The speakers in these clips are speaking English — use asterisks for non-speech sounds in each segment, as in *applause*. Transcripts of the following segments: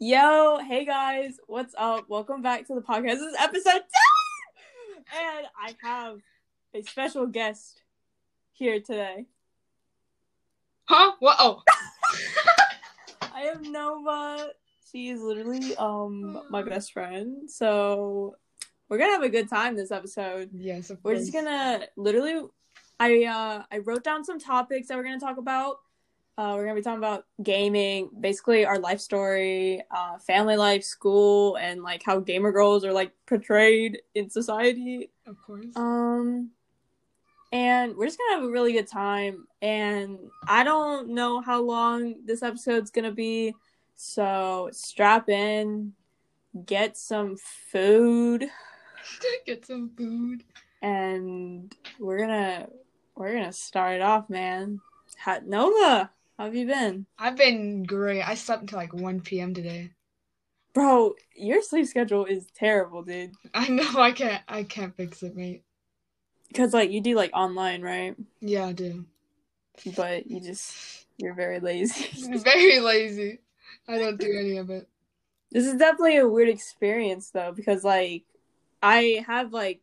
Yo, hey guys, what's up? Welcome back to the podcast. This is episode 10! And I have a special guest here today. Huh? What? Oh. *laughs* I have Nova. She is literally um my best friend. So we're gonna have a good time this episode. Yes, of We're course. just gonna literally I uh I wrote down some topics that we're gonna talk about. Uh, we're gonna be talking about gaming, basically our life story, uh, family life, school, and like how gamer girls are like portrayed in society. Of course. Um, and we're just gonna have a really good time. And I don't know how long this episode's gonna be, so strap in, get some food, *laughs* Get some food. and we're gonna we're gonna start it off, man. Hat Nova, how have you been, I've been great. I slept until like 1 p.m. today. bro? Your sleep schedule is terrible, dude. *laughs* I know I can't. I can't fix it, mate. Because like you do like online, right? Yeah, I do. But you just you're very lazy. *laughs* *laughs* Very lazy. I don't do any of it. This is definitely a weird experience though, because like I have like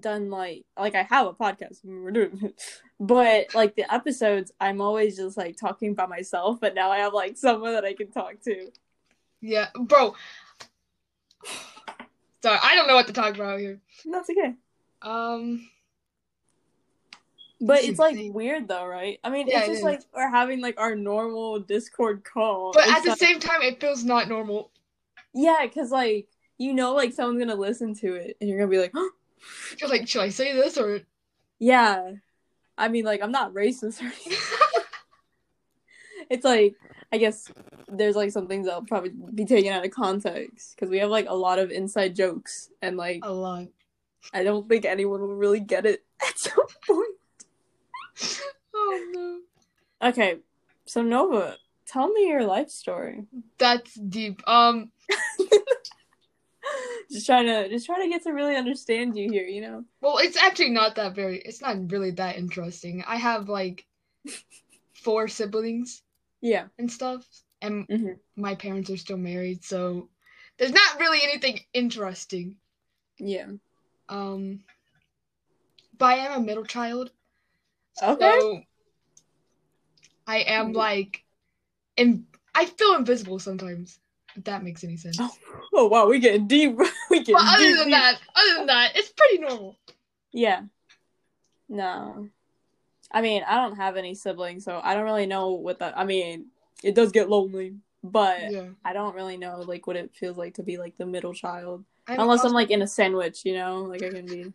done like like I have a podcast we're doing it. But like the episodes I'm always just like talking by myself, but now I have like someone that I can talk to. Yeah, bro. Sorry, I don't know what to talk about here. That's okay. Um, But it's like weird though, right? I mean Yeah, it's just is. like we're having like our normal Discord call. but at the same time, it feels not normal. Yeah, because like you know like someone's gonna listen to it and you're gonna be like, *gasps* You're like, should I say this or? Yeah. I mean, like, I'm not racist or anything. *laughs* it's like, I guess there's like some things that'll probably be taken out of context because we have like a lot of inside jokes and like A lot. I don't think anyone will really get it *laughs* at some point. *laughs* Oh no. Okay, so Nova, tell me your life story. That's deep. Um, *laughs* just trying to just trying to get to really understand you here, you know? well, it's actually not that very. It's not really that interesting. I have like *laughs* four siblings Yeah. and stuff, and Mhm. my parents are still married, so there's not really anything interesting. Yeah. Um, but I am a middle child, Okay. so I am like, in. I feel invisible sometimes. That makes any sense. Oh, *laughs* oh wow, we getting deep. *laughs* we But other deep, than deep. that, other than that, it's pretty normal. Yeah. No. I mean, I don't have any siblings, so I don't really know what that I mean, it does get lonely, but Yeah. I don't really know like what it feels like to be like the middle child. I'm Unless also- I'm like in a sandwich, you know? Like I can be *laughs* in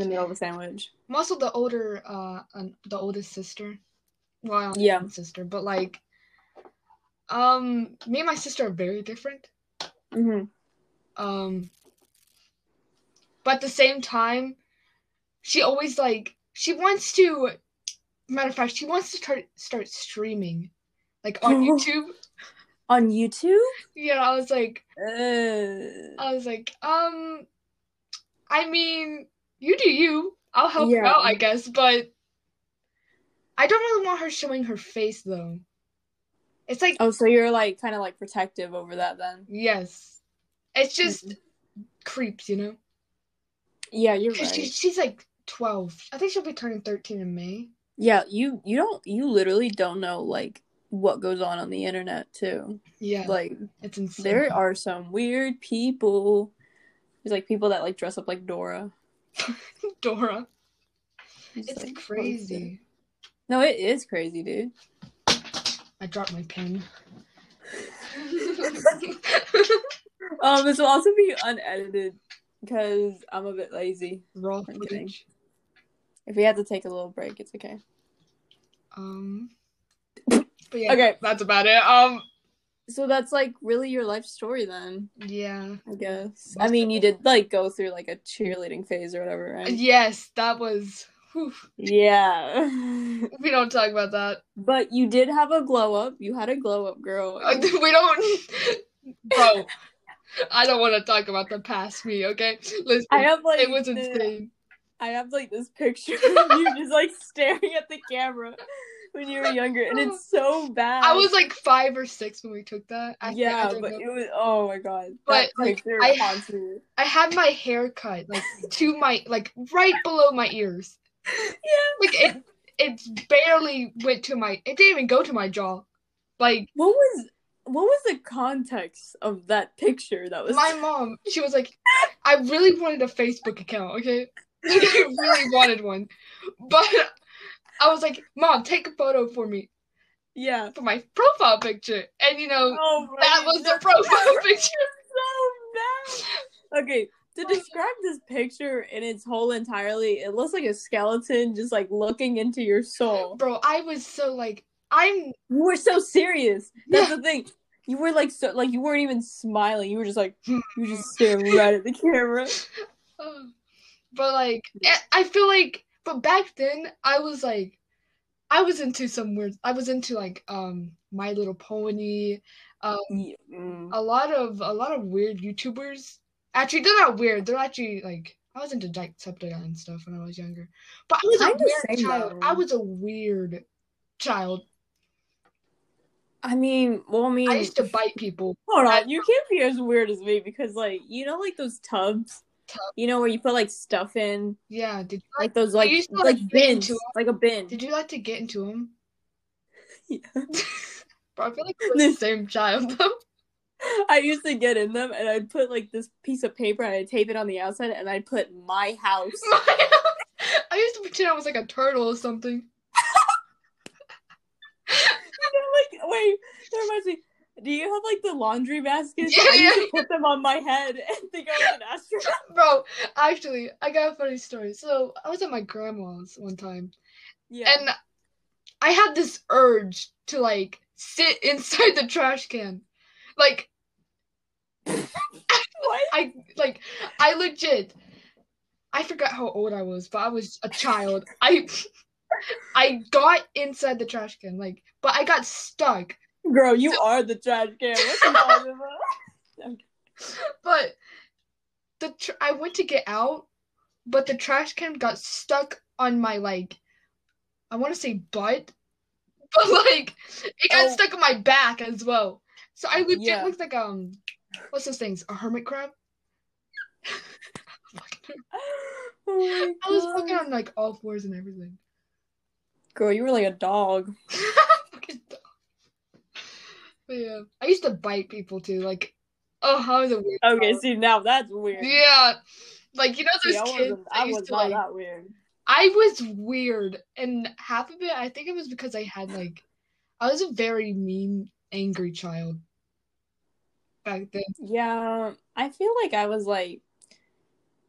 the middle of a sandwich. I'm also the older, uh, the oldest sister. Well, I Yeah. sister, but like, um, me and my sister are very different. hmm Um, but at the same time, she always like she wants to. Matter of fact, she wants to start start streaming, like on *laughs* YouTube. On YouTube? Yeah, I was like, Uh, I was like, um, I mean, you do you. I'll help you out, I guess, but I don't really want her showing her face though. It's like, oh, so you're like kind of like protective over that then? yes, it's just mm-hmm. creeps, you know. Yeah, you're 'Cause she, right. she's like twelve. I think she'll be turning thirteen in May. Yeah, you you don't you literally don't know like what goes on on the internet too. Yeah, Like it's insane. There are some weird people. There's like people that like dress up like Dora. *laughs* Dora. It's, It's like, crazy. No, it is crazy, dude. I dropped my pen. *laughs* Um, this will also be unedited because I'm a bit lazy. Raw footage. If we had to take a little break, it's okay. Um. *laughs* Yeah, Okay. that's about it. Um. So that's like really your life story then, Yeah. I guess. I mean, you did like go through like a cheerleading phase or whatever, right? Yes, that was. Whew. *laughs* Yeah. *laughs* We don't talk about that. but you did have a glow up. You had a glow up, girl. *laughs* We don't. Bro, I don't want to talk about the past me. Okay, listen. I have like it was the- insane. I have like this picture of you just like staring at the camera. when you were younger, and it's so bad. I was like five or six when we took that. I, yeah, but know. it was oh my god. But, like, I- I had my hair cut like to my like right below my ears. Yeah. Like it it barely went to my it didn't even go to my jaw. Like What was what was the context of that picture that was my mom, she was like, I really wanted a Facebook account, okay? *laughs* Like, I really wanted one. But I was like, Mom, take a photo for me Yeah. for my profile picture. And you know, Oh that was the profile *laughs* picture. so bad. Okay, to describe this picture in its whole entirely, it looks like a skeleton just like looking into your soul. Bro, I was so like I'm You were so serious. That's Yeah. the thing. You were like so like you weren't even smiling. You were just like you were just staring right at the camera. uh, *laughs* but like eh, I feel like but back then I was like I was into some weird I was into like um My Little Pony, um Yeah, mm. a lot of a lot of weird YouTubers. Actually, they're not weird. They're actually like I was into Jacksepticeye and stuff when I was younger. But I was a Kinda weird child. though. I was a weird child. I mean, well, I mean, I used to bite people. hold on. You can't be as weird as me because, like, you know, like those tubs, Tub. you know, where you put like stuff in, Yeah. Did you like, like those, like, to, like like, bins, like a bin. did you like to get into them? *laughs* Yeah. *laughs* Bro, I feel like *laughs* we're the same child though. I used to get in them and I'd put like this piece of paper and I'd tape it on the outside and I'd put my house. My house. I used to pretend I was like a turtle or something. *laughs* like, wait, that reminds me. Do you have like the laundry baskets? Yeah, I used yeah. to put them on my head and think I was an astronaut. *laughs* Bro, actually, I got a funny story. So I was at my grandma's one time, Yeah. and I had this urge to like sit *laughs* inside the trash can, like? I like I legit. I forgot how old I was, but I was a child. I I got inside the trash can, like, but I got stuck. Girl, you are the trash can. *laughs* But the tr- I went to get out, but the trash can got stuck on my like I want to say butt, *laughs* but like it got Oh. stuck on my back as well. So I legit Yeah. looked like um what's those things? A hermit crab? *laughs* *laughs* oh my I was fucking on like all fours and everything. Girl, you were like a dog. *laughs* Fucking dog. But yeah, I used to bite people too. Like, oh, I was a weird. Okay, child. see now that's weird. Yeah, like you know See, those I kids. wasn't. I used was to, not like, that weird. I was weird, and half of it, I think it was because I had like, I was a very mean, angry child back then. Yeah, I feel like I was like,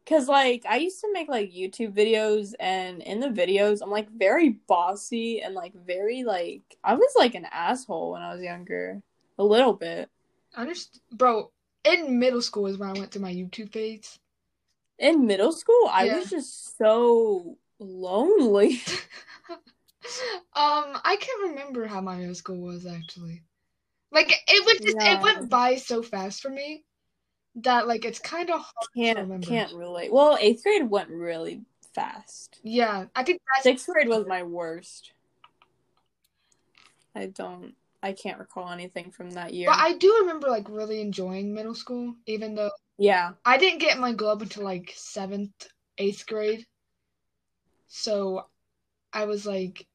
cause like I used to make like YouTube videos, and in the videos I'm like very bossy and like very like I was like an asshole when I was younger, a little bit. I just, bro, in middle school is when I went through my YouTube phase. In middle school, I Yeah. was just so lonely. *laughs* um, I can't remember how my middle school was actually. Like it was just Yeah. it went by so fast for me that like it's kind of hard Can't remember. can't relate. Well, eighth grade went really fast. Yeah, I think that's Sixth grade was my worst. I don't. I can't recall anything from that year. But I do remember like really enjoying middle school, even though yeah. I didn't get my glove until like seventh, eighth grade. So I was like,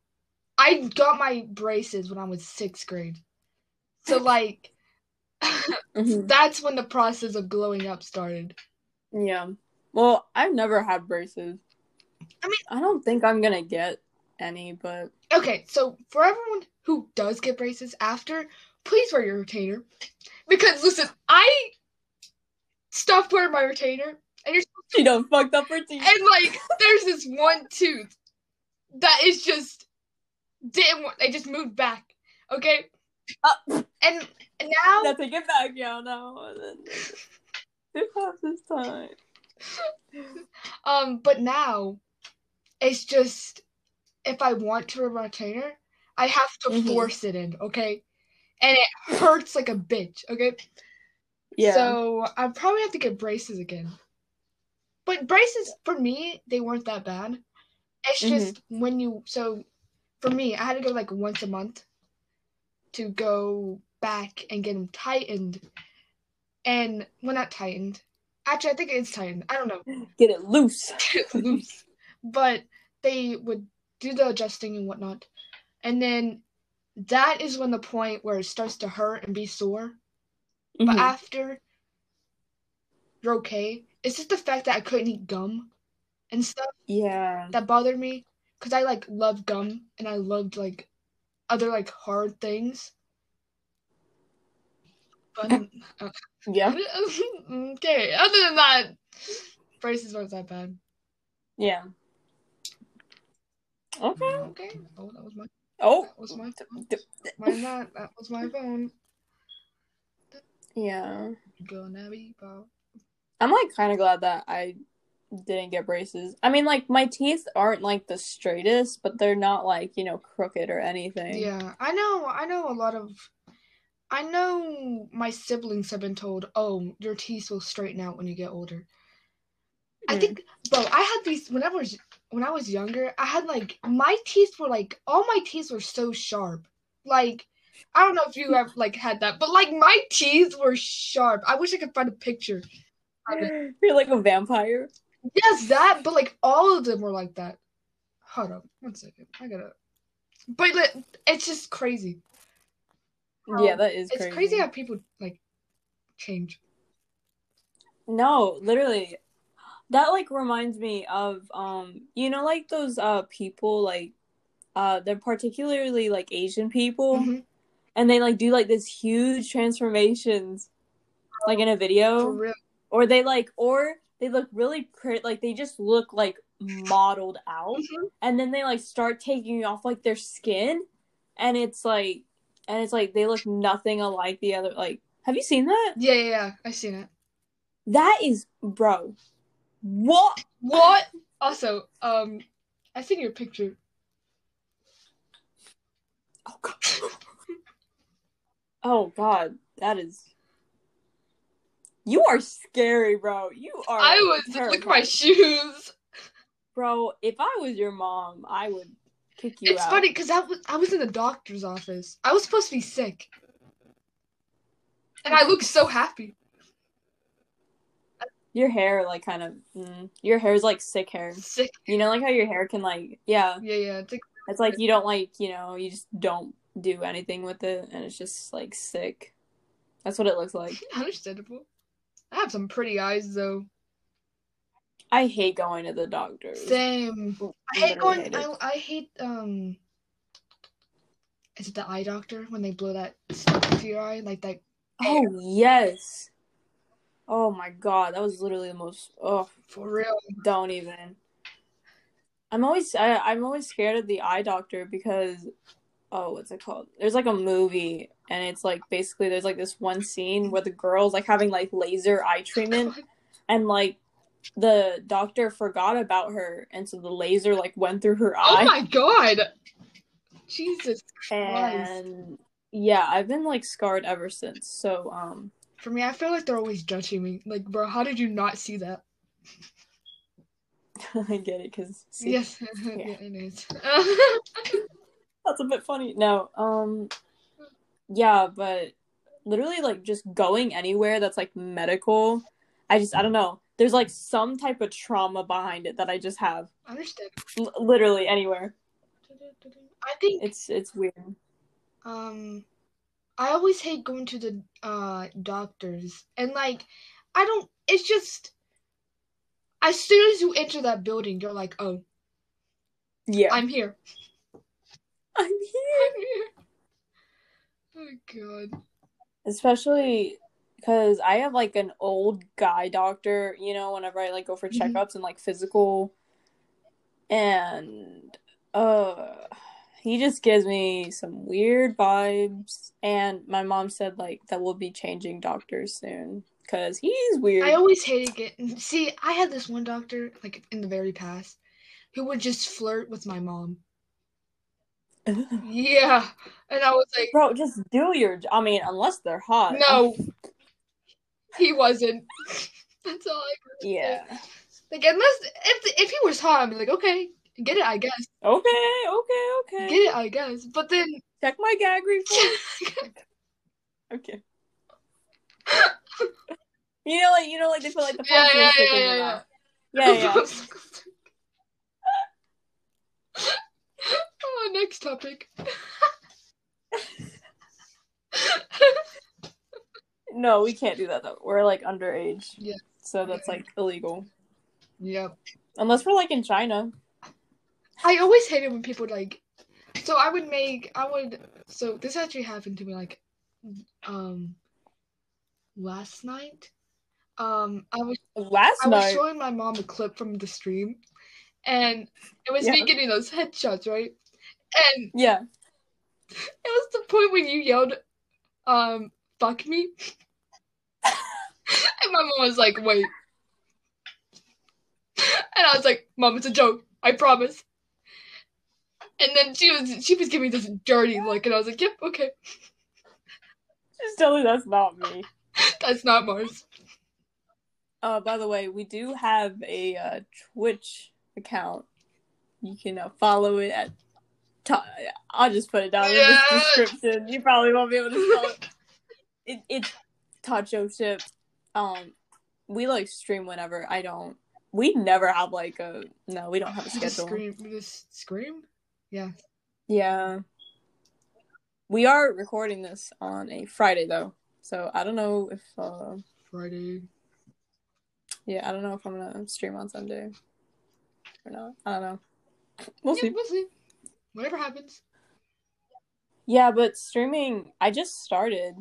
I got my braces when I was sixth grade. So like, Mhm. *laughs* that's when the process of glowing up started. Yeah. Well, I've never had braces. I mean- I don't think I'm gonna get any, but Okay, so for everyone who does get braces after, please wear your retainer. Because listen, I stopped wearing my retainer, and you're *laughs* she done fucked up her teeth. and like there's this one tooth that is just didn't want they just moved back. Okay? Uh, And now now take it back, y'all. No, it passed this time. um but now it's just if I want to my retainer, I have to Mhm. force it in, okay? And it hurts like a bitch, okay? Yeah. So I probably have to get braces again. But braces for me, they weren't that bad. It's Mhm. just when you so for me, I had to go like once a month to go back and get them tightened. And well, not tightened. Actually, I think it's tightened. I don't know. Get it loose. *laughs* loose. But they would do the adjusting and whatnot. And then that is when the point where it starts to hurt and be sore. But Mhm. after you're okay. It's just the fact that I couldn't eat gum and stuff yeah. that bothered me. Cause I like loved gum and I loved like other like hard things. But *laughs* Yeah. *laughs* okay, other than that, braces weren't that bad. Yeah. Okay. Mm, okay. Oh, that was my Oh. that was my phone. Mind that. That was my phone. Yeah. Gonna be. I'm like kind of glad that I didn't get braces. I mean, like my teeth aren't like the straightest, but they're not like you know crooked or anything. Yeah, I know. I know a lot of. I know my siblings have been told, "Oh, your teeth will straighten out when you get older." I Mm. think, bro, I had these when I was when I was younger. I had like my teeth were like all my teeth were so sharp. Like I don't know if you *laughs* have like had that, but like my teeth were sharp. I wish I could find a picture. *laughs* You're like a vampire. Yes, that, but like all of them were like that. Hold up, one second. I gotta. But like, it's just crazy. yeah, that is It's crazy. crazy how people like change. No, literally. That like reminds me of um you know like those uh people like uh they're particularly like Asian people Mhm. and they like do like this huge transformations like in a For video real. or they like or they look really pretty like they just look like modeled out Mhm. and then they like start taking off like their skin and it's like and it's like they look nothing alike the other like have you seen that Yeah, yeah, yeah. I've seen it. that is bro what What? Also, um, I seen your picture. oh god *laughs* oh god that is you are scary bro you are I was look at my shoes. bro if i was your mom i would kick you out. It's out funny because I was I was in the doctor's office. I was supposed to be sick, and I looked so happy. your hair like kind of mm, your hair's like sick hair Sick. you know like how your hair can like yeah Yeah, yeah. It's like it's like you don't like you know you just don't do anything with it and it's just like sick that's what it looks like *laughs* understandable. I have some pretty eyes though. i hate going to the doctor Same. I hate going. hate I. I hate um. Is it the eye doctor when they blow that stuff into your eye like that? oh yes oh my god that was literally the most oh For real. don't even i'm always I, i'm always scared of the eye doctor because oh what's it called there's like a movie and it's like basically there's like this one scene where the girl's like having like laser eye treatment and like the doctor forgot about her and so the laser like went through her eye. Oh my god. Jesus Christ. and yeah i've been like scarred ever since so um For me, I feel like they're always judging me. Like, bro, how did you not see that? *laughs* i get it because yes, *laughs* yeah, it is. *laughs* that's a bit funny no um yeah but literally like just going anywhere that's like medical i just i don't know. There's like some type of trauma behind it that i just have. Understand. L- literally anywhere. I think it's it's weird. Um I always hate going to the uh doctors. And like I don't it's just as soon as you enter that building you're like, "Oh, yeah. I'm here." *laughs* I'm here. I'm here. Oh god. especially because I have like an old guy doctor, you know, whenever I like go for Mhm. checkups and like physical, and uh, he just gives me some weird vibes. And my mom said like that we'll be changing doctors soon because he's weird. I always hated getting See, I had this one doctor like in the very past who would just flirt with my mom. Yeah. And I was like, Bro, just do your. I mean, unless they're hot. "No." He wasn't. *laughs* That's all I could say. Yeah. Like unless if if he was hot, I'd be like, okay, Get it, I guess. Okay, okay, okay. Get it, I guess. But then Check my gag reflex. *laughs* *laughs* okay. You know, like you know, like they put like the Yeah, yeah, yeah, yeah, yeah. Yeah, yeah. Oh, next topic. No, we can't do that though. We're like underage. Yeah. So that's like illegal. Yeah. Unless we're like in China. I always hate it when people like. So I would make. I would. So this actually happened to me like, um, last night. Um, I was Last I was night. showing my mom a clip from the stream, and it was Yeah. me getting those headshots, right? And Yeah. it was the point when you yelled, um, fuck me. *laughs* and my mom was like, wait. And I was like, Mom, it's a joke. I promise. And then she was she was giving me this dirty look, and I was like, Yep, okay. Just tell her that's not me. *laughs* That's not Mars. Uh, by the way, we do have a uh, Twitch account. You can uh, follow it at. Ta- I'll just put it down in Yeah. the description. You probably won't be able to spell it. it it's Tacho Chip. Um, we like stream whenever. I don't. We never have like a no. We don't have a Just schedule. scream just scream? Yeah. Yeah. We are recording this on a Friday though, so I don't know if. uh Friday. Yeah, I don't know if I'm gonna stream on Sunday or not. I don't know. *laughs* We'll yeah, see. we'll see. Whatever happens. Yeah, but streaming, I just started.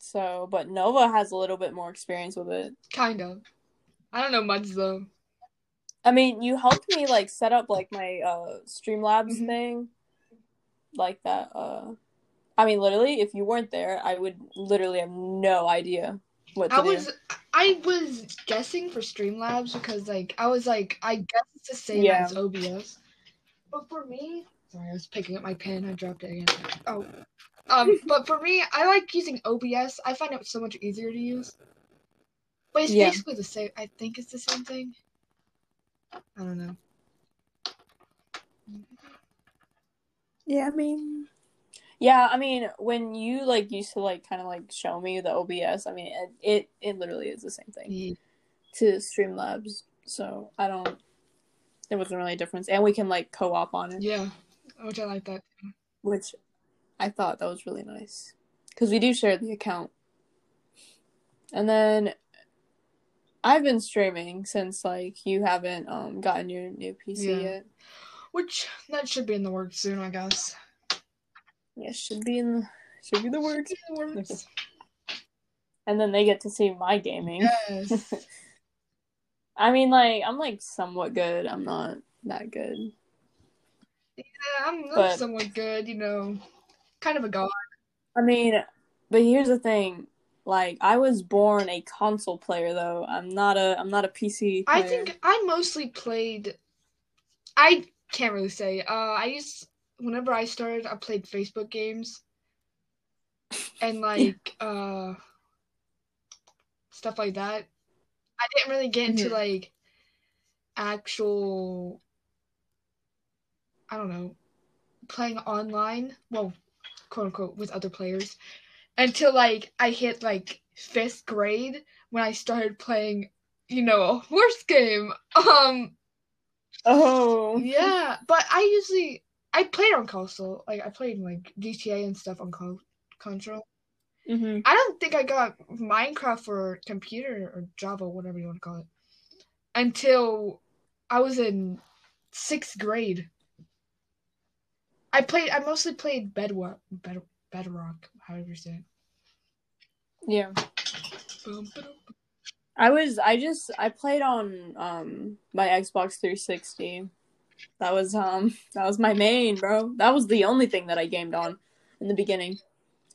So, but Nova has a little bit more experience with it. Kind of. I don't know much though. I mean, you helped me like set up like my uh Streamlabs Mhm. thing. Like that uh I mean, literally, if you weren't there, I would literally have no idea what to I do. Was I was guessing for Streamlabs because like I was like I guess it's the same Yeah. as OBS. But for me, sorry, I was picking up my pen. I dropped it again. Oh, um, *laughs* but for me, I like using OBS. I find it so much easier to use. But it's Yeah. basically the same. I think it's the same thing. I don't know. Yeah, I mean, yeah, I mean, when you like used to like kind of like show me the OBS, I mean, it it, it literally is the same thing Yeah. to Streamlabs. So I don't. There wasn't really a difference, and we can like co-op on it, Yeah, which I like that. which I thought that was really nice because we do share the account. And then I've been streaming since like you haven't um gotten your new PC Yeah. yet. Which that should be in the works soon, I guess. Yeah, should be in the, should be the works. In the works. *laughs* And then they get to see my gaming. Yes. *laughs* I mean, like I'm like somewhat good. I'm not that good. Yeah, I'm, I'm But- somewhat good, you know. Kind of a god. I mean, but here's the thing. Like I was born a console player though. I'm not a I'm not a PC I think I mostly played. I can't really say. Uh, I used whenever I started, I played Facebook games, *laughs* and like uh, stuff like that. I didn't really get into like actual. I don't know, playing online. Well, quote unquote, with other players, until like I hit like fifth grade when I started playing you know, a horse game. Um, Oh. yeah, but I usually I played on console. Like I played like GTA and stuff on con- console. hmm I don't think I got Minecraft for computer or Java, whatever you want to call it, until I was in sixth grade. I played. I mostly played Bedrock. Bed, Bedrock, however you say it. Yeah. Boom, ba-dum. I was I just I played on um my Xbox 360. That was um that was my main, bro. That was the only thing that I gamed on in the beginning.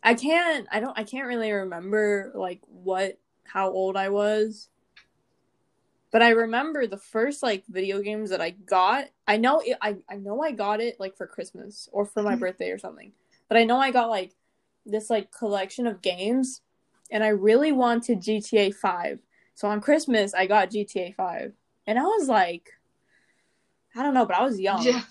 I can't I don't I can't really remember like what how old I was. But I remember the first like video games that I got. I know it, I I know I got it like for Christmas or for my Mhm. birthday or something. But I know I got like this like collection of games and I really wanted GTA 5. So on Christmas, I got GTA 5. And I was like I don't know, but I was young. Yeah,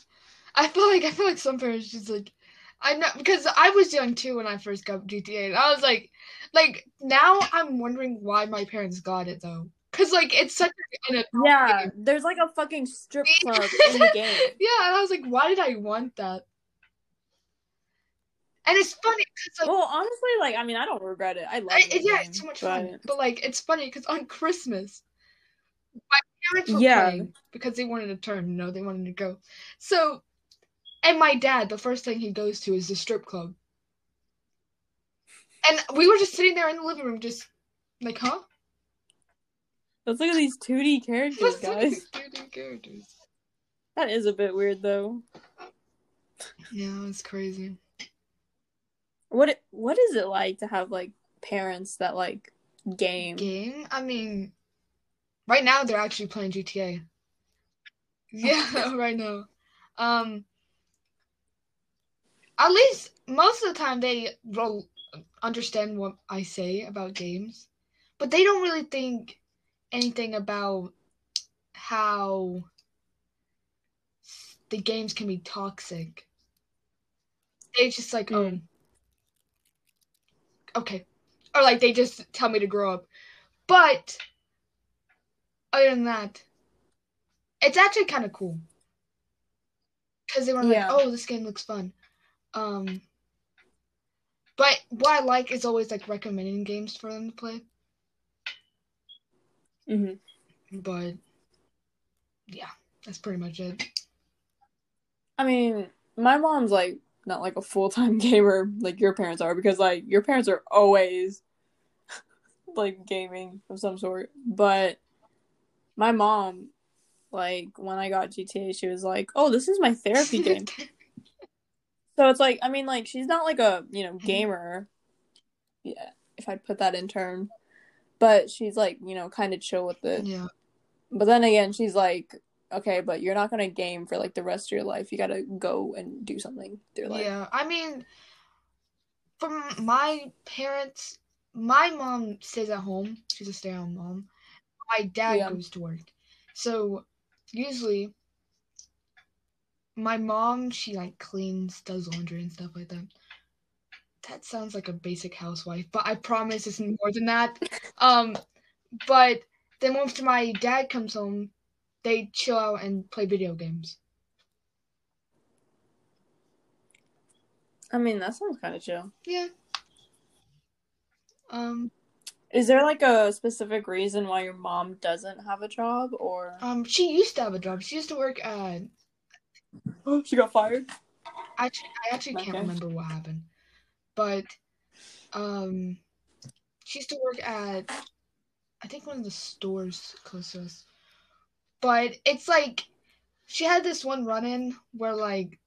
I feel like I feel like some parents just like I know because I was young too when I first got GTA, and I was like, like now I'm wondering why my parents got it though, because like it's such an Yeah, game. there's like a fucking strip *laughs* club in the game. Yeah, and I was like, why did I want that? And it's funny because like, Well, honestly, like I mean, I don't regret it. I love it. yeah, it's so much fun. But like, it's funny because on Christmas, my were Yeah. because they wanted to turn. You know, they wanted to go. So, and my dad, the first thing he goes to is the strip club, and we were just sitting there in the living room, just like, huh? Let's look at these 2D characters, with guys. these cute characters? That is a bit weird, though. Yeah, it's crazy. What What is it like to have like parents that like game? Game? I mean, right now they're actually playing GTA. *laughs* Yeah, *laughs* right now. Um, at least most of the time they will understand what I say about games, but they don't really think anything about how the games can be toxic. They just like, oh, Mm. okay, or like they just tell me to grow up. But other than that, it's actually kind of cool because they were like, "Oh, this game looks fun." Um, but what I like is always like recommending games for them to play. hmm But yeah, that's pretty much it. I mean, my mom's like not like a full time *laughs* gamer like your parents are because like your parents are always *laughs* like gaming of some sort. But my mom, like when I got GTA, she was like, "Oh, this is my therapy *laughs* game." So it's like, I mean, like she's not like a you know mm-hmm. gamer. Yeah, if I'd put that in term, but she's like you know kind of chill with it. yeah, But then again, she's like, okay, but you're not gonna game for like the rest of your life. You gotta go and do something through life. yeah. I mean, from my parents, my mom stays at home. She's a stay-at-home mom. My dad Yeah. goes to work, so usually my mom she like cleans, does laundry and stuff like that. That sounds like a basic housewife, but I promise it's more than that. *laughs* Um, but then once my dad comes home, they chill out and play video games. I mean, that sounds kind of chill. Yeah. Um, Is there like a specific reason why your mom doesn't have a job, or um, she used to have a job. She used to work at. oh, *gasps* she got fired? Actually, I actually can't remember what happened, but um, she used to work at. I think one of the stores close to us. But it's like she had this one run in where like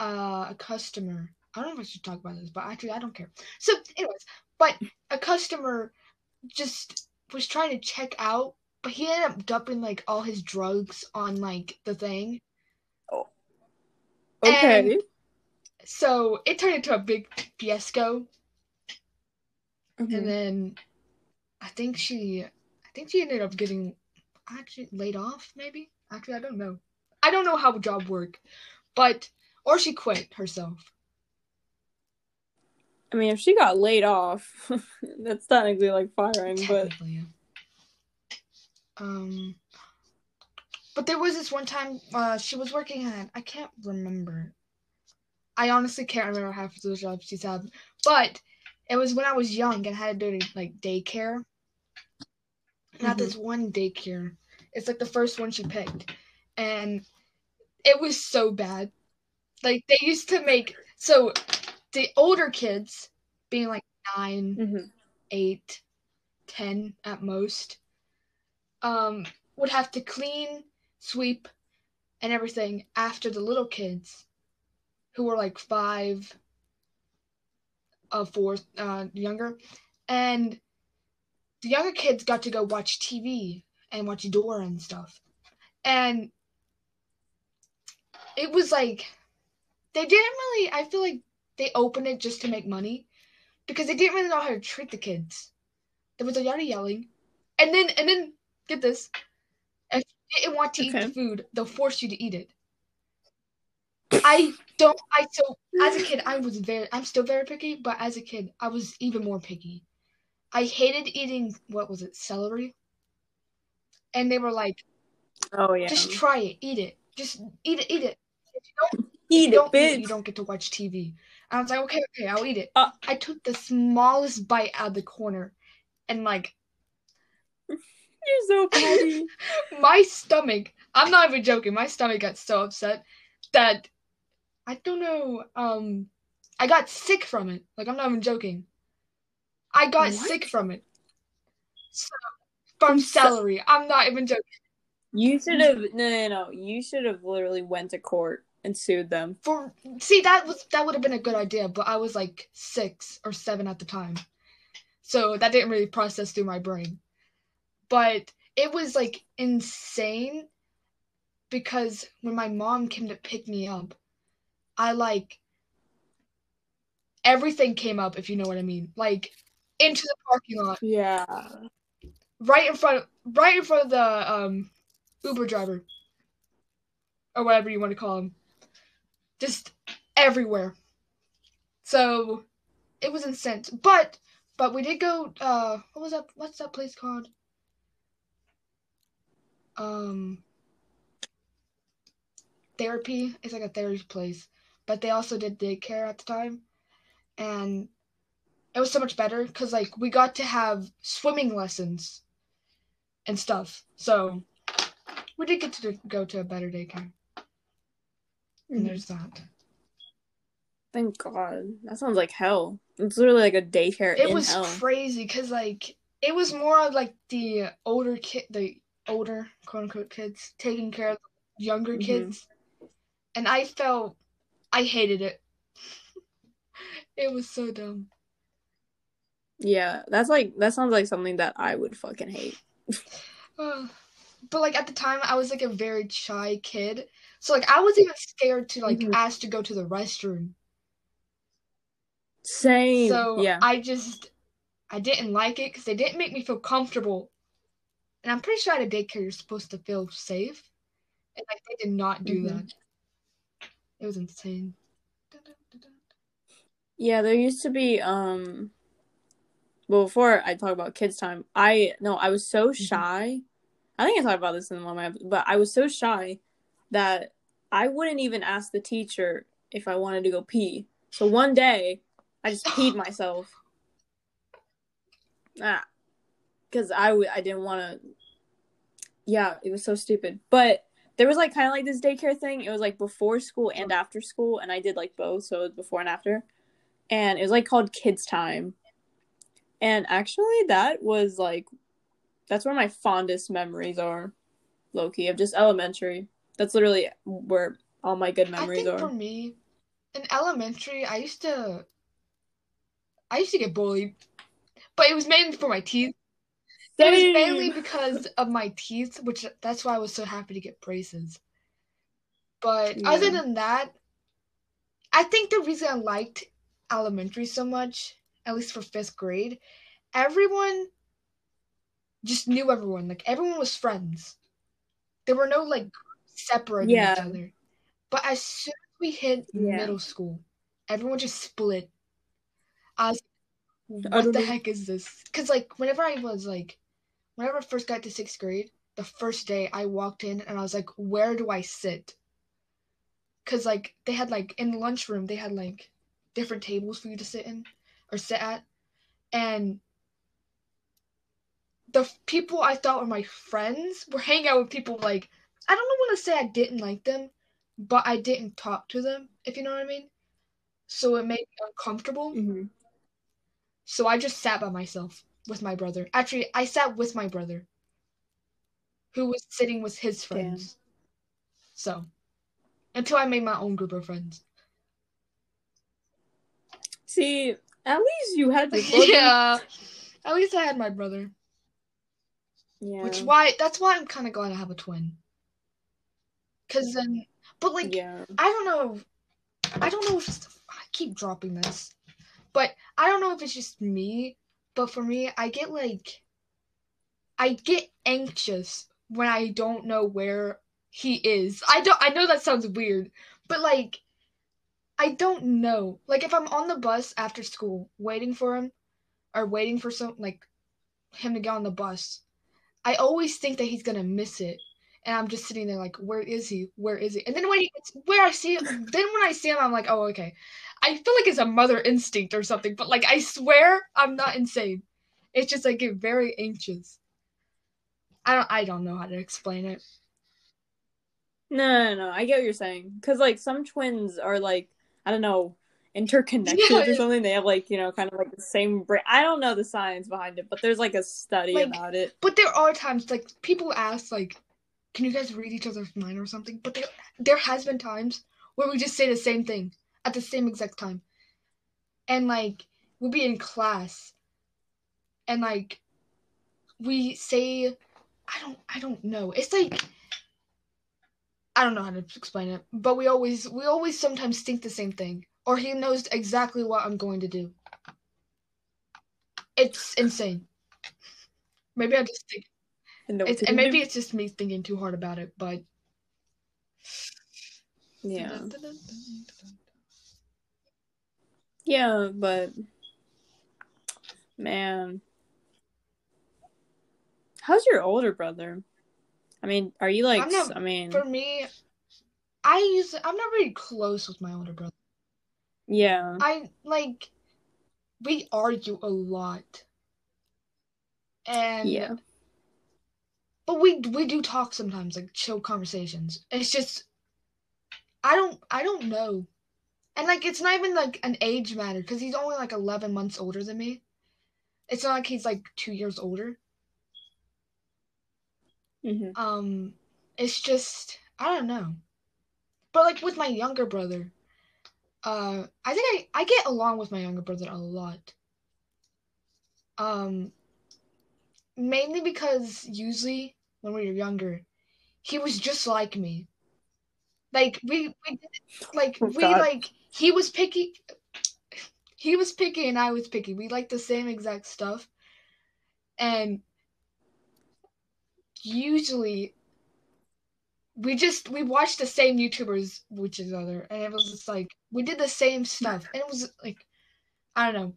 uh, a customer. I don't know if I should talk about this, but actually I don't care. So, anyways, but a customer just was trying to check out, but he ended up dumping like all his drugs on like the thing. Oh. Okay. And- So it turned into a big fiasco, Mhm. and then I think she, I think she ended up getting actually laid off. Maybe actually I don't know. I don't know how a job work, but or she quit herself. I mean, if she got laid off, *laughs* that's technically like firing, but Technically. Um, but there was this one time uh, she was working at I can't remember. I honestly can't remember half of the jobs she's had, but it was when I was young and had to do like daycare. At Mhm. this one daycare, it's like the first one she picked, and it was so bad. Like they used to make so the older kids being like nine, Mhm. eight, ten at most, um, would have to clean, sweep, and everything after the little kids, who were like five, uh, four, uh, younger, and the younger kids got to go watch TV and watch Dora and stuff, and it was like they didn't really. I feel like they opened it just to make money because they didn't really know how to treat the kids. There was a lot of yelling, and then and then get this, if you didn't want to eat the food, they'll force you to eat it. I don't. I so as a kid, I was very. I'm still very picky, but as a kid, I was even more picky. I hated eating what was it, celery, and they were like, Oh yeah. "Just try it, eat it, just eat it, eat it. If you don't, Eat you it, don't eat it, you don't get to watch TV." I was like, "Okay, okay, I'll eat it." Uh. I took the smallest bite out of the corner, and like *laughs* You're so petty. *laughs* my stomach i'm not even joking my stomach got so upset that i don't know um i got sick from it like i'm not even joking i got What? sick from it so, from From celery i'm not even joking you should have no no no. You should have literally went to court and sued them. for see that was that would have been a good idea but i was like six or seven at the time. So that didn't really process through my brain. But it was like insane because when my mom came to pick me up i like everything came up if you know what i mean. Like into the parking lot. Yeah. right in front right in front of the um uber driver. Or whatever you want to call him just everywhere. So it was insane but but we did go uh what was that what's that place called? Um therapy. It's like a therapy place. But they also did daycare at the time. And it was so much better because like we got to have swimming lessons and stuff. So we did get to go to a better daycare and there's that Thank God. That sounds like hell. It's literally like a daycare it was hell. crazy because like it was more of like the older kid the older quote unquote kids taking care of the younger Mhm. kids and i felt i hated it *laughs* it was so dumb yeah, that's like that sounds like something that I would fucking hate. Ugh. *sighs* but like at the time i was like a very shy kid so like i was even scared to like Mhm. ask to go to the restroom Same. so yeah. i just i didn't like it because they didn't make me feel comfortable and i'm pretty sure at a daycare you're supposed to feel safe and like they did not do Mhm. that it was insane Yeah, there used to be um well before I talk about kids time, I no, I was so shy. I think I talked about this in one of my but I was so shy that I wouldn't even ask the teacher if I wanted to go pee. So one day I just peed *sighs* myself. Ah. Cuz I w- I didn't want to Yeah, it was so stupid. But there was like kind of like this daycare thing. It was like before school and after school and I did like both, so it was before and after and it was like called Kids Time. And actually, that was like, that's where my fondest memories are, lowkey, of just elementary. That's literally where all my good i memories think are. for me in elementary i used to i used to get bullied but it was mainly for my teeth. It was mainly because *laughs* of my teeth which that's why i was so happy to get braces. But other than that i think the reason i liked elementary so much at least for fifth grade everyone just knew everyone. Like everyone was friends. There were no like separating each other. But as soon as we hit Yeah. middle school everyone just split. I was what the know. heck is this? Because like whenever i was like whenever i first got to sixth grade the first day i walked in and i was like where do i sit? Because like they had like in the lunchroom they had like different tables for you to sit in or sit at. And the people i thought were my friends were hanging out with people like i don't want to say i didn't like them but i didn't talk to them if you know what i mean so it made me uncomfortable Mhm. so I just sat by myself with my brother. Actually, I sat with my brother, who was sitting with his Damn. friends. So, until I made my own group of friends. See, at least you had *laughs* yeah, at least I had my brother. Yeah. Which why that's why I'm kind of glad I have a twin. Cause then, but like yeah. I don't know, I don't know if I keep dropping this, but I don't know if it's just me. But for me, I get like, I get anxious when I don't know where he is. I don't I know that sounds weird, but like I don't know. Like if I'm on the bus after school waiting for him or waiting for some like him to get on the bus, I always think that he's going to miss it. And I'm just sitting there like, where is he? Where is he? And then when he gets where I see him, then when I see him, I'm like, oh, okay. I feel like it's a mother instinct or something, but like I swear I'm not insane. It's just I get very anxious. I don't I don't know how to explain it. No, no, no. I get what you're saying. Cause like some twins are like, I don't know, interconnected Yeah. or something. They have like, you know, kind of like the same brain. I don't know the science behind it, but there's like a study Like- about it. But there are times like people ask like, can you guys read each other's mind or something? But there there has been times where we just say the same thing at the same exact time. And like we'll be in class and like we say I don't I don't know. It's like I don't know how to explain it, but we always we always sometimes think the same thing or he knows exactly what I'm going to do. It's insane. Maybe I just think *laughs* And, it's, and maybe it's just me thinking too hard about it, but yeah, yeah, but man, how's your older brother? I mean, are you like? Not- I mean, For me, I use I'm not really close with my older brother. yeah, I like we argue a lot, and yeah. But we we do talk sometimes, like chill conversations. It's just I don't I don't know, and like it's not even like an age matter because he's only like 11 months older than me. It's not like he's like two years older. hmm Um, it's just I don't know. But like with my younger brother, uh, I think I I get along with my younger brother a lot. Um, mainly because usually when we were younger, he was just like me. Like we we like Oh, *laughs* we God. like he was picky. He was picky and I was picky. We liked the same exact stuff, and usually we just we watched the same YouTubers which is other, and it was just like we did the same stuff, and it was like I don't know.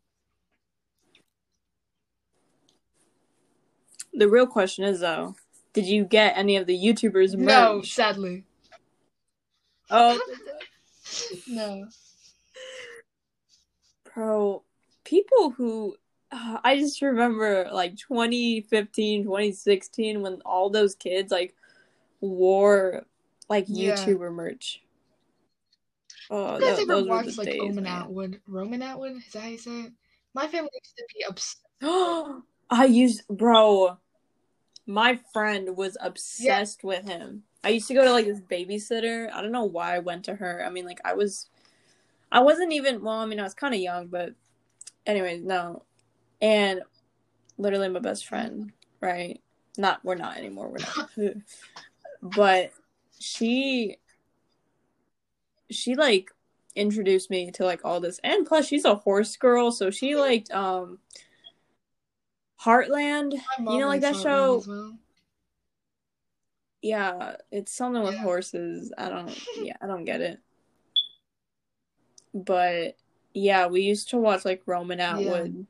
The real question is though, did you get any of the YouTubers merch? No, sadly, Oh, *laughs* no. bro, people who uh, I just remember like 2015, 2016 when all those kids like wore like Yeah. YouTuber merch. Oh, You guys tho- ever those were watch the like days, Roman man. Atwood? Roman Atwood is that how you say it? My family used to be obsessed. *gasps* I used, bro. My friend was obsessed with him. I used to go to like this babysitter. I don't know why I went to her. I mean, like I was, I wasn't even. Well, I mean, I was kind of young, but anyways, no. And literally, my best friend, right? Not, we're not anymore. We're not. *laughs* but she, she like introduced me to like all this, and plus, she's a horse girl, so she liked um. Heartland. You know, like that show. well. Yeah, it's something with Yeah. horses. I don't. *laughs* Yeah, I don't get it. But yeah, we used to watch like Roman Atwood.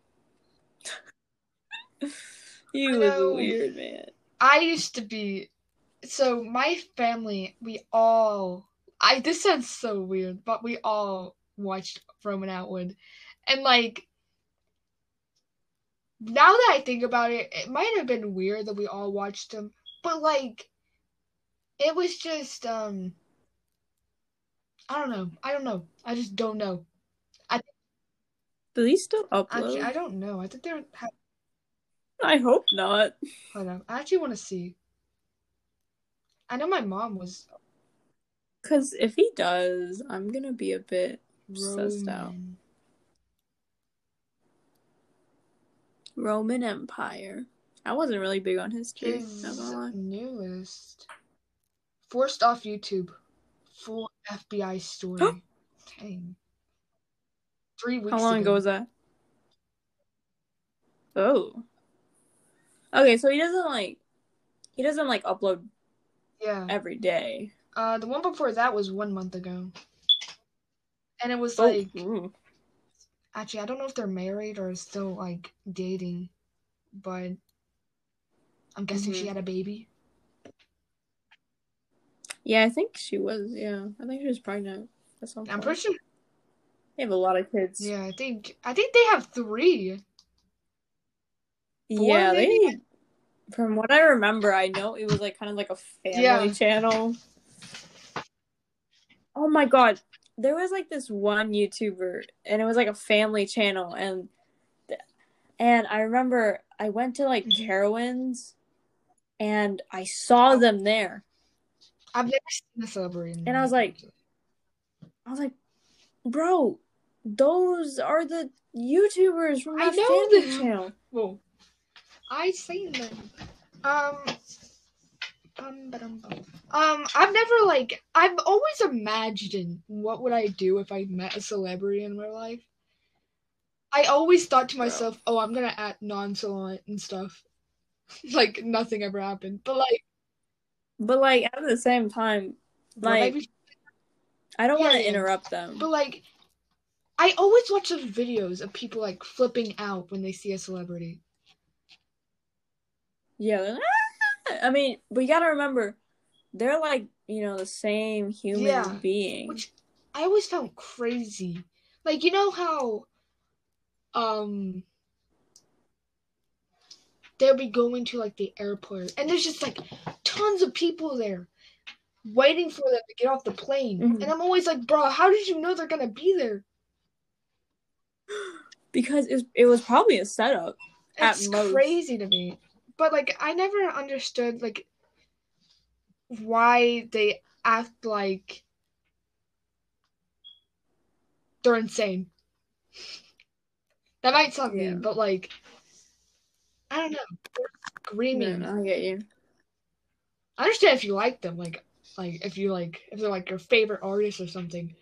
*laughs* he I was know. weird, man. I used to be so my family we all I this sounds so weird, but we all watched Roman Atwood. And like now that I think about it, it might have been weird that we all watched him, but like it was just um I don't know. I don't know. I just don't know. Do these still upload? Actually, I don't know. I think they're ha- I hope not. hold on. I actually want to see. I know my mom was Cause if he does, I'm gonna be a bit Sussed out. Roman. Empire. I wasn't really big on history. His Not gonna lie. newest forced off YouTube. Full FBI story. *gasps* Dang. Three weeks How long ago ago. was that? Oh. Okay, so he doesn't like he doesn't like upload Yeah. every day. Uh, the one before that was one month ago, and it was Oh, like mm. Actually I don't know if they're married or still like dating, but I'm guessing she Mhm. had a baby. yeah, I think she was. Yeah, I think she was pregnant. That's some I'm pretty sure. They have a lot of kids. Yeah, I think I think they have three. Four, Yeah, maybe? they. From what I remember, I know it was like kind of like a family Yeah. channel. Oh my god, there was like this one YouTuber, and it was like a family channel, and and I remember I went to like. Carowinds, and I saw them there. I've never seen a celebrity. And I was like- I was like, bro, those are the YouTubers from I know family them. channel. Whoa. I seen them. Um. Um, ba-dum, bum. Um, I've never like I've always imagined what would I do if I met a celebrity in my life. I always thought to myself, "Oh, I'm gonna act nonchalant and stuff," *laughs* like nothing ever happened. But like, But like at the same time, like I don't Yeah, want to yeah. interrupt them. but like, I always watch those videos of people like flipping out when they see a celebrity. Yeah, "Ah!" I mean, but you gotta remember, they're like you know the same human Yeah, being. which I always found crazy. Like you know how um they'll be going to like the airport and there's just like tons of people there waiting for them to get off the plane. Mhm. And I'm always like, bro, how did you know they're gonna be there? *gasps* because it was, it was probably a setup. At It's crazy to me. But like I never understood like why they act like they're insane. That might sound Yeah. mean, but like I don't know. They're screaming. I get you. I understand if you like them, like like if you like if they're like your favorite artist or something.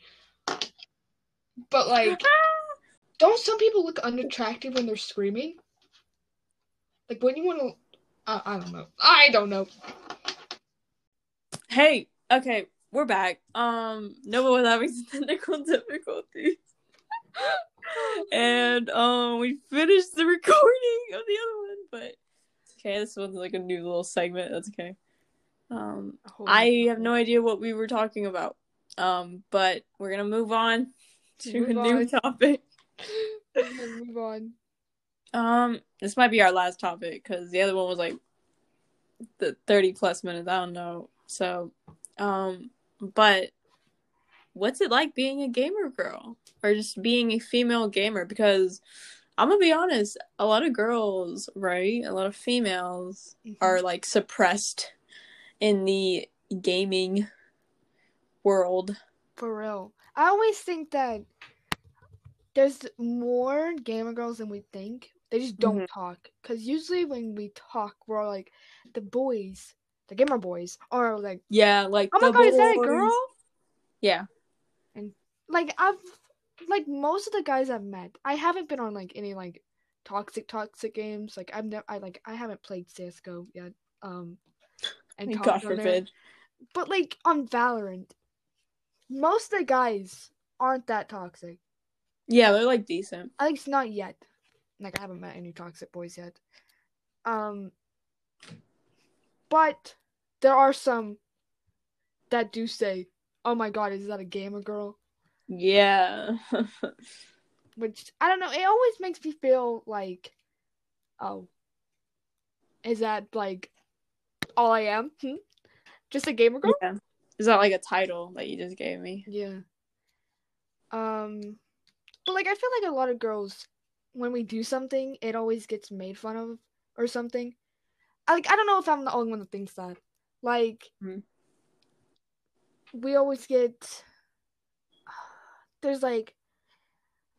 But like *laughs* don't some people look unattractive when they're screaming? Like when you want to I, I don't know. I don't know. Hey, okay, we're back. Um, Nova was having some *laughs* technical difficulties, and um, we finished the recording of the other one. But okay, this one's like a new little segment. That's okay. Um, I have no idea what we were talking about. Um, but we're gonna move on to Move a new topic. *laughs* move on. Um, this might be our last topic because the other one was like the thirty plus minutes. I don't know. So, um, but what's it like being a gamer girl or just being a female gamer? Because I'm gonna be honest, a lot of girls, right? A lot of females are like suppressed in the gaming world. For real. I always think that there's more gamer girls than we think. They just don't Mhm. talk. Because usually when we talk, we're like, the boys, the gamer boys, are like, Yeah, like oh my god, is that a girl? Yeah, and Like, I've, like, most of the guys I've met, I haven't been on, like, any, like, toxic, toxic games. Like, I've never, I, like, I haven't played CSGO yet. Um, and God talked on there. forbid. But like on Valorant, most of the guys aren't that toxic. Yeah, they're like decent. At least not yet. Like I haven't met any toxic boys yet. Um but there are some that do say, "Oh my god, is that a gamer girl?" Yeah. *laughs* Which I don't know, it always makes me feel like oh is that like all I am? Hmm? Just a gamer girl? yeah. Is that like a title that you just gave me? Yeah. Um, but like I feel like a lot of girls, when we do something, it always gets made fun of or something. I, like I don't know if I'm the only one that thinks that. Like, Mhm. we always get. There's like,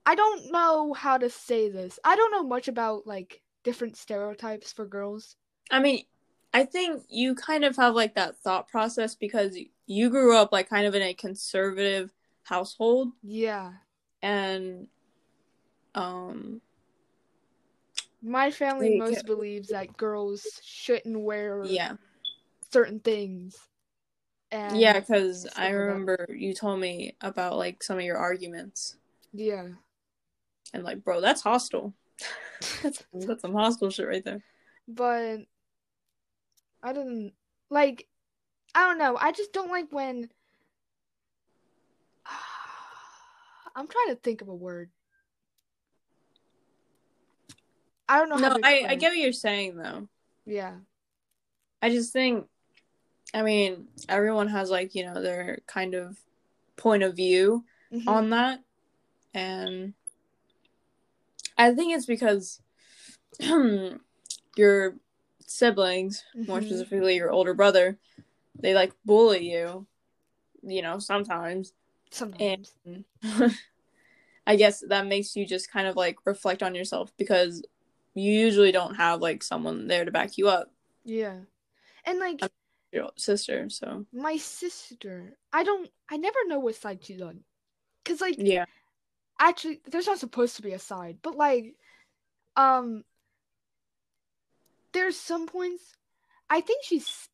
I don't know how to say this. I don't know much about like different stereotypes for girls. I mean, I think you kind of have like that thought process because you grew up like kind of in a conservative household Yeah, and um my family Like- most believes that girls shouldn't wear yeah. certain things. And yeah, because I remember you told me about like some of your arguments, yeah. and like, bro, that's hostile. *laughs* that's, *laughs* that's some hostile shit right there. but I don't like I don't know. I just don't like when *sighs* I'm trying to think of a word. I don't know No, I, I get what you're saying though. Yeah. I just think, I mean, everyone has like you know their kind of point of view Mhm. on that, and I think it's because *clears throat* your siblings, more Mhm. specifically your older brother, they like bully you, you know, sometimes. Sometimes. *laughs* I guess that makes you just kind of like reflect on yourself because you usually don't have like someone there to back you up, yeah. And like your sister. So my sister, I don't I never know what side she's on. Cause like yeah, actually there's not supposed to be a side but like um there's some points i think she's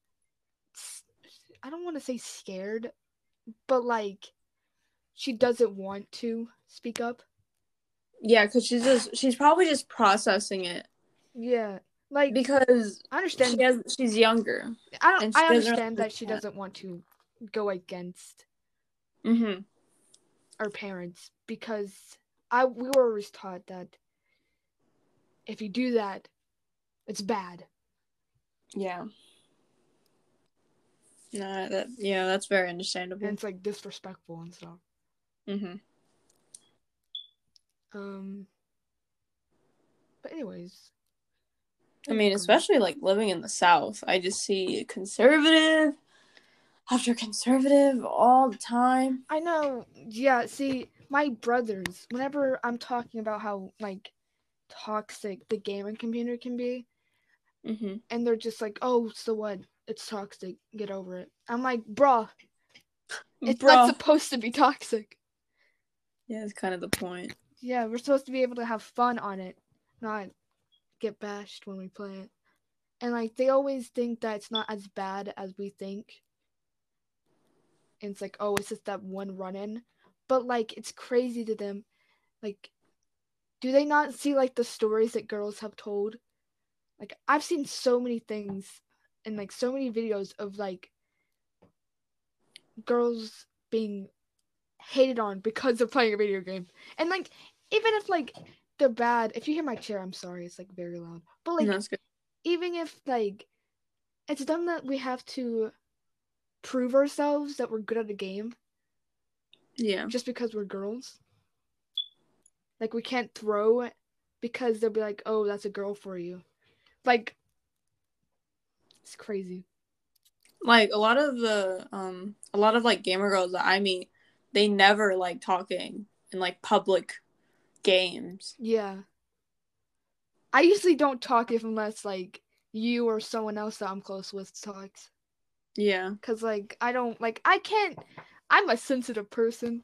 I don't want to say scared but like she doesn't want to speak up yeah, because she's just she's probably just processing it yeah like because i understand she has she's younger. i don't i understand that she doesn't want to go against Mm-hmm. our parents because i we were always taught that if you do that it's bad Yeah. Nah, that yeah, that's very and understandable. it's like disrespectful and stuff Mm-hmm. Um. But anyways. I mean, especially like living in the South, I just see conservative after conservative all the time. I know. Yeah. See, my brothers. Whenever I'm talking about how like toxic the gaming computer can be, Mm-hmm. and they're just like, "Oh, so what? It's toxic. Get over it." I'm like, "Bruh, it's not supposed to be toxic. yeah, it's kind of the point. Yeah, we're supposed to be able to have fun on it, not get bashed when we play it." And like they always think that it's not as bad as we think. And it's like, oh, it's just that one run in. But like it's crazy to them. Like do they not see like the stories that girls have told? Like I've seen so many things and like so many videos of like girls being hated on because of playing a video game. And like even if like they're bad, if you hear my chair, I'm sorry, it's like very loud. But like No, good. even if like it's done that we have to prove ourselves that we're good at a game Yeah. just because we're girls. Like we can't throw because they'll be like, "Oh, that's a girl for you." Like it's crazy. Like a lot of the um a lot of like gamer girls that I meet, they never like talking in like public games. Yeah. I usually don't talk if unless like you or someone else that I'm close with talks. Yeah. Cause like I don't like I can't I'm a sensitive person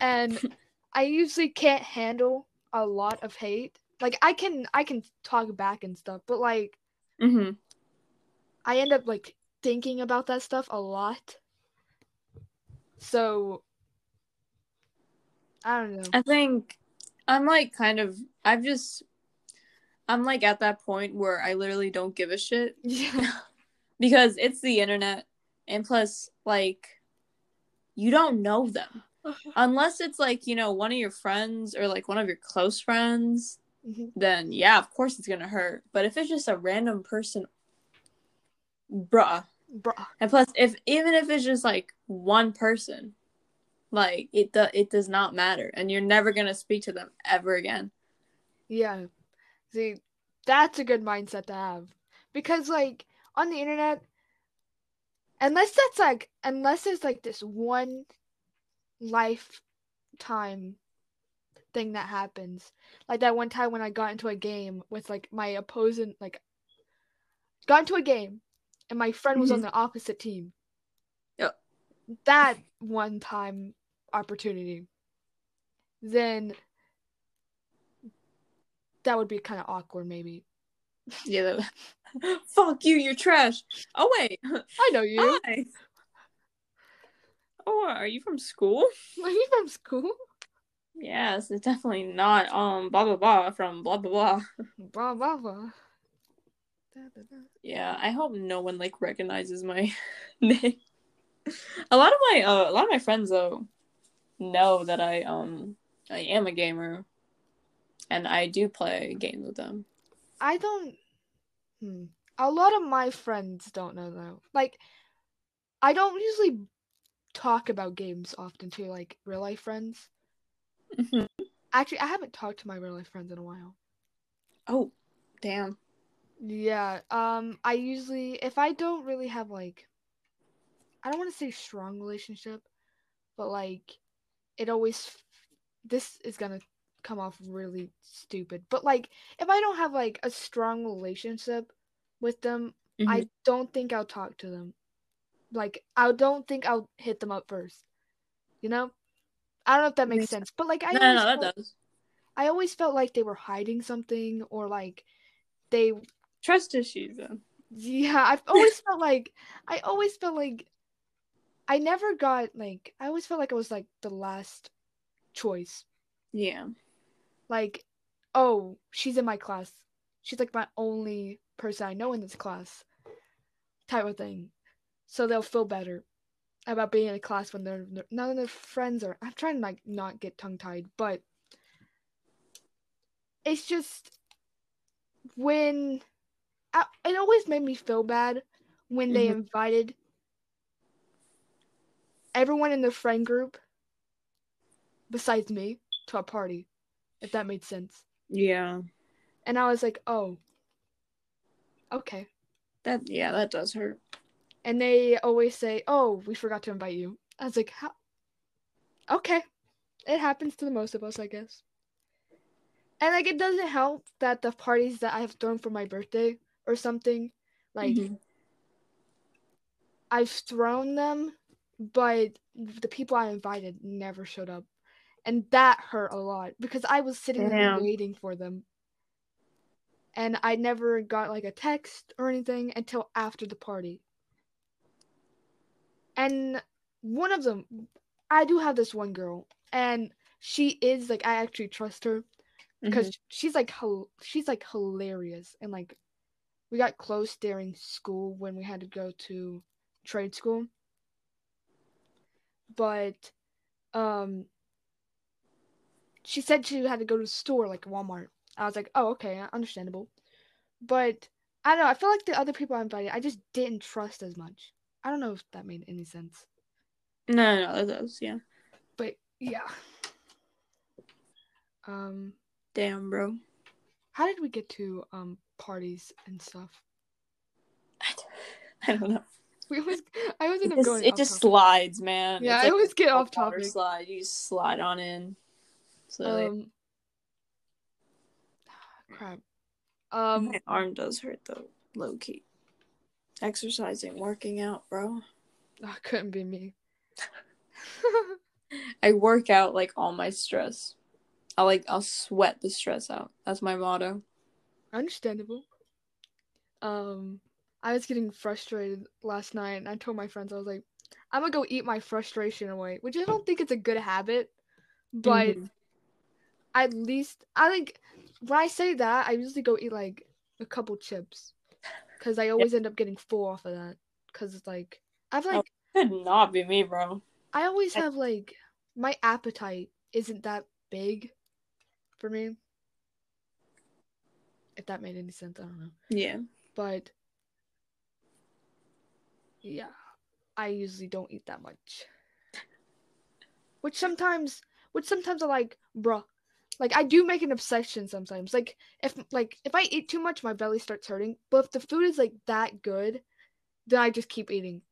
and *laughs* I usually can't handle a lot of hate. Like I can I can talk back and stuff, but like Mm-hmm. I end up like thinking about that stuff a lot. So I don't know. I think I'm like kind of I've just I'm like at that point where I literally don't give a shit *laughs* Yeah. because it's the internet and plus like you don't know them unless it's like you know one of your friends or like one of your close friends Mhm. then yeah of course it's gonna hurt but if it's just a random person bruh Bruh. and plus if even if it's just like one person like it do- it does not matter and you're never gonna speak to them ever again Yeah. See, that's a good mindset to have. Because like on the internet unless that's like unless there's like this one lifetime thing that happens. Like that one time when I got into a game with like my opposing like got into a game and my friend was on Mhm. the opposite team. That one time opportunity. Then that would be kind of awkward maybe. yeah that, *laughs* Fuck you, you're trash. Oh wait. *laughs* I know you. Hi. Oh, are you from school? *laughs* Are you from school? Yes, it's definitely not um blah blah blah from blah blah blah. Blah blah blah. Da, da, da. Yeah, I hope no one like recognizes my name. *laughs* A lot of my uh, a lot of my friends though know that I um I am a gamer, and I do play games with them. I don't. Hmm. A lot of my friends don't know though. Like, I don't usually talk about games often to like real life friends. Mhm. Actually, I haven't talked to my real life friends in a while. Oh, damn. Yeah. Um. I usually, if I don't really have like, I don't want to say strong relationship, but like, it always. This is gonna come off really stupid, but like, if I don't have like a strong relationship with them, Mhm. I don't think I'll talk to them. Like, I don't think I'll hit them up first. You know. I don't know if that makes sense, but like, I no, no, always no, that felt- does. I always felt like they were hiding something or like they Trust issues then. yeah, I've always felt like I always felt like I never got like I always felt like I was like the last choice. Yeah. Like, oh, she's in my class. She's like my only person I know in this class. Type of thing. So they'll feel better about being in a class when they're none of their friends are I'm trying to like not get tongue tied, but it's just when I, it always made me feel bad when they Mhm. invited everyone in the friend group besides me to a party, if that made sense. Yeah. And I was like, oh, okay. That yeah, that does hurt. And they always say, oh, we forgot to invite you. I was like, how? Okay. It happens to the most of us, I guess. And like, it doesn't help that the parties that I have thrown for my birthday or something, like, Mhm. I've thrown them, but the people I invited never showed up. And that hurt a lot because I was sitting there waiting for them. And I never got like a text or anything until after the party. And one of them, I do have this one girl, and she is like, I actually trust her because Mhm. she's like, she's like hilarious. And like, we got close during school when we had to go to trade school. But, um, she said she had to go to the store like Walmart. I was like, oh, okay, understandable. But I don't know. I feel like the other people I invited, I just didn't trust as much. I don't know if that made any sense. no, no, that does. Yeah. But yeah. Um, Damn, bro. how did we get to um parties and stuff? I don't know. *laughs* We always, I always It end up just, going. it just topic. slides, man. Yeah, It's I like always get off topic. Slide. You just slide on in. So Um, *sighs* crap. Um, my arm does hurt though, low key. Exercising, working out, bro. that couldn't be me. *laughs* I work out like all my stress. I like I'll sweat the stress out. That's my motto. Understandable. Um, I was getting frustrated last night, and I told my friends I was like, "I'm gonna go eat my frustration away," which I don't think it's a good habit, but Mhm. at least I think when I say that, I usually go eat like a couple chips, because I always end up getting full off of that. Because it's like I've like could not be me, bro. I always have like my appetite isn't that big for me. If that made any sense, I don't know. Yeah. But yeah, I usually don't eat that much. Which sometimes which sometimes I like, bruh. Like I do make an obsession sometimes. Like if like if I eat too much my belly starts hurting. But if the food is like that good, then I just keep eating.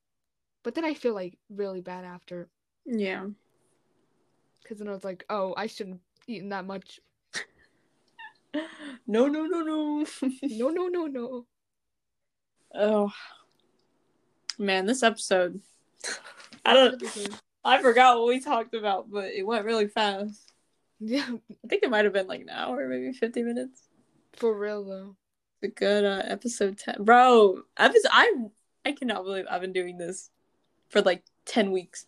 But then I feel like really bad after. Yeah. Because then I was like, oh, I shouldn't have eaten that much. *laughs* No, no, no, no. No, no, no, no. *laughs* oh. Man, this episode. I don't I forgot what we talked about, but it went really fast. Yeah, I think it might have been like an hour, maybe 50 minutes. for real though. the good uh, episode ten, bro. Episode I I cannot believe I've been doing this for like ten weeks.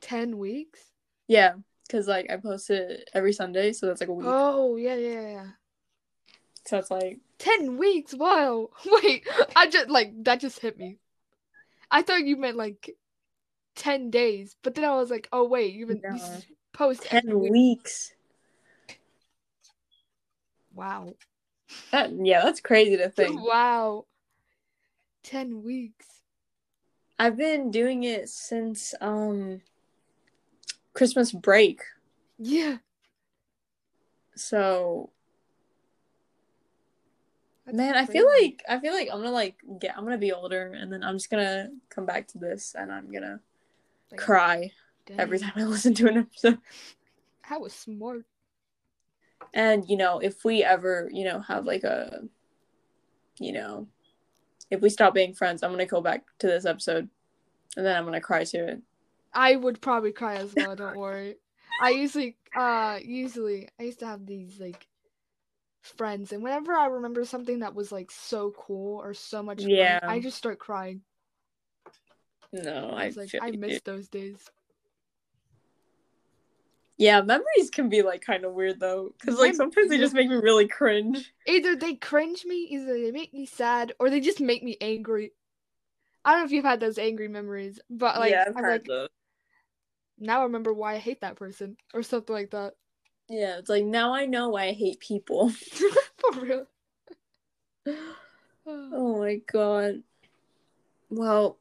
Ten weeks? Yeah, because like I post it every Sunday, so that's like a week. Oh yeah, yeah, yeah. So it's like Ten weeks? Wow. *laughs* Wait, I just like that just hit me. I thought you meant like ten days, but then I was like, oh wait, you've been No. post ten week. weeks. Wow. That yeah, that's crazy to think. *laughs* Wow. Ten weeks. I've been doing it since um Christmas break. Yeah. So that's man, I feel like I feel like I'm gonna like get I'm gonna be older and then I'm just gonna come back to this and I'm gonna Like, cry every time I *laughs* listen to an episode. That was smart. And you know, if we ever, you know, have like a you know, if we stop being friends, I'm gonna go back to this episode and then I'm gonna cry to it. I would probably cry as well, don't *laughs* worry. I usually uh usually I used to have these like friends and whenever I remember something that was like so cool or so much fun, Yeah. I just start crying. No, I I like, I miss those days. Yeah, memories can be like kind of weird though, because like sometimes they just make me really cringe. Either they cringe me, either they make me sad, or they just make me angry. I don't know if you've had those angry memories, but like yeah, I've I'm had like those. now I remember why I hate that person or something like that. Yeah, it's like now I know why I hate people. *laughs* *laughs* For real. *sighs* oh my god. Well,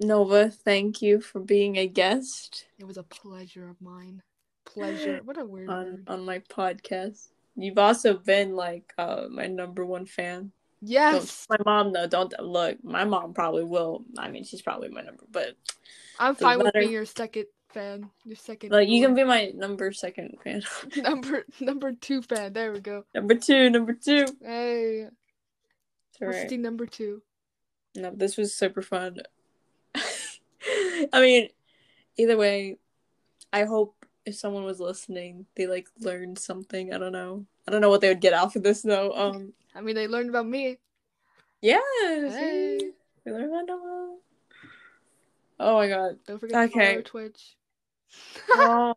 Nova, thank you for being a guest It was a pleasure of mine. Pleasure. What a weird on word. on my podcast. You've also been like uh my number one fan. Don't Yes. my mom though, don't look. My mom probably will. I mean, she's probably my number, but I'm fine with being your second fan. Your second like you can be my number second fan. *laughs* *laughs* number number two fan. There we go. number two, number two. Hey. All right. Trusty number two. No, this was super fun. *laughs* I mean, either way, I hope if someone was listening, they like learned something. I don't know. I don't know what they would get out of this though. Um, I mean they learned about me. yeah. Hey. We learned Nova. Oh my god. Don't forget to Okay. follow Twitch. Well,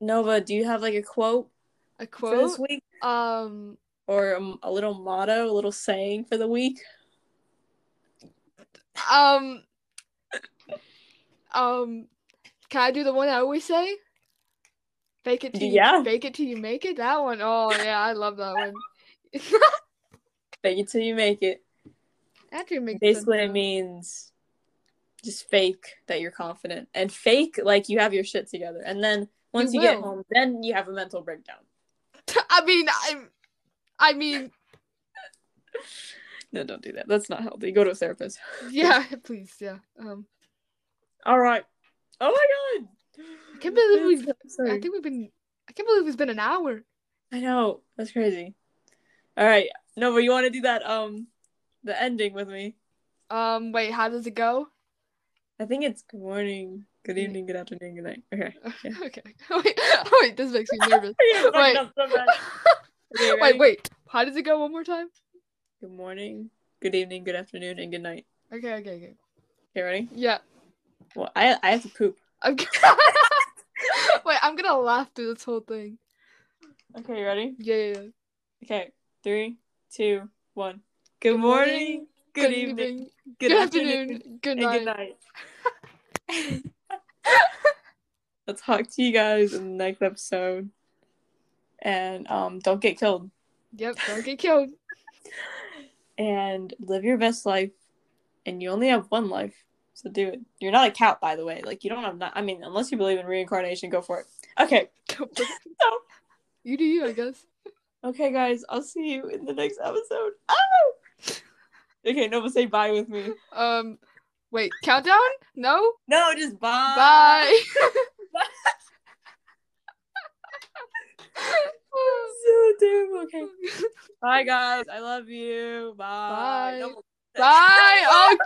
Nova, do you have like a quote, a for this quote. week, Um or a, a little motto, a little saying for the week? um um can I do the one I always say? Fake it till you Yeah. fake it till you make it? That one. Oh yeah, I love that one. *laughs* Fake it till you make it. Actually makes basically sense, it means just fake that you're confident and fake like you have your shit together. And then once you, get home then you have a mental breakdown. *laughs* I mean I I mean *laughs* no don't do that. That's not healthy. Go to a therapist. *laughs* Yeah, please, yeah. Um. All right. Oh my god. I can't believe we've I think we've been I can't believe it's been an hour. I know. That's crazy. All right. No, but you want to do that um the ending with me? Um wait, how does it go? I think it's good morning good mm-hmm. evening good afternoon good night okay *laughs* Yeah. okay. *laughs* Wait, *laughs* wait, this makes me nervous. Yeah, fuck it Wait. so. Wait, wait. How does it go one more time? good morning good evening good afternoon and good night Okay, okay, okay. okay ready Yeah. well i i have to poop I'm Wait, I'm gonna laugh through this whole thing. okay you ready Yeah, yeah, yeah. Okay, three, two, one. Good morning, good, evening, good, afternoon, good night. good night. *laughs* I'll talk to you guys in the next episode. And um, don't get killed. Yep, don't get killed. *laughs* And live your best life. And you only have one life, so do it. You're not a cat, by the way. Like you don't have. Not, I mean, unless you believe in reincarnation, go for it. Okay. *laughs* you do you, I guess. Okay, guys. I'll see you in the next episode. Oh! Okay, Nova, say bye with me. Um, wait, countdown? No. No, just bye. Bye. *laughs* *laughs* so terrible. Okay. *laughs* Bye, guys. I love you. Bye. Bye. No, Bye. Oh.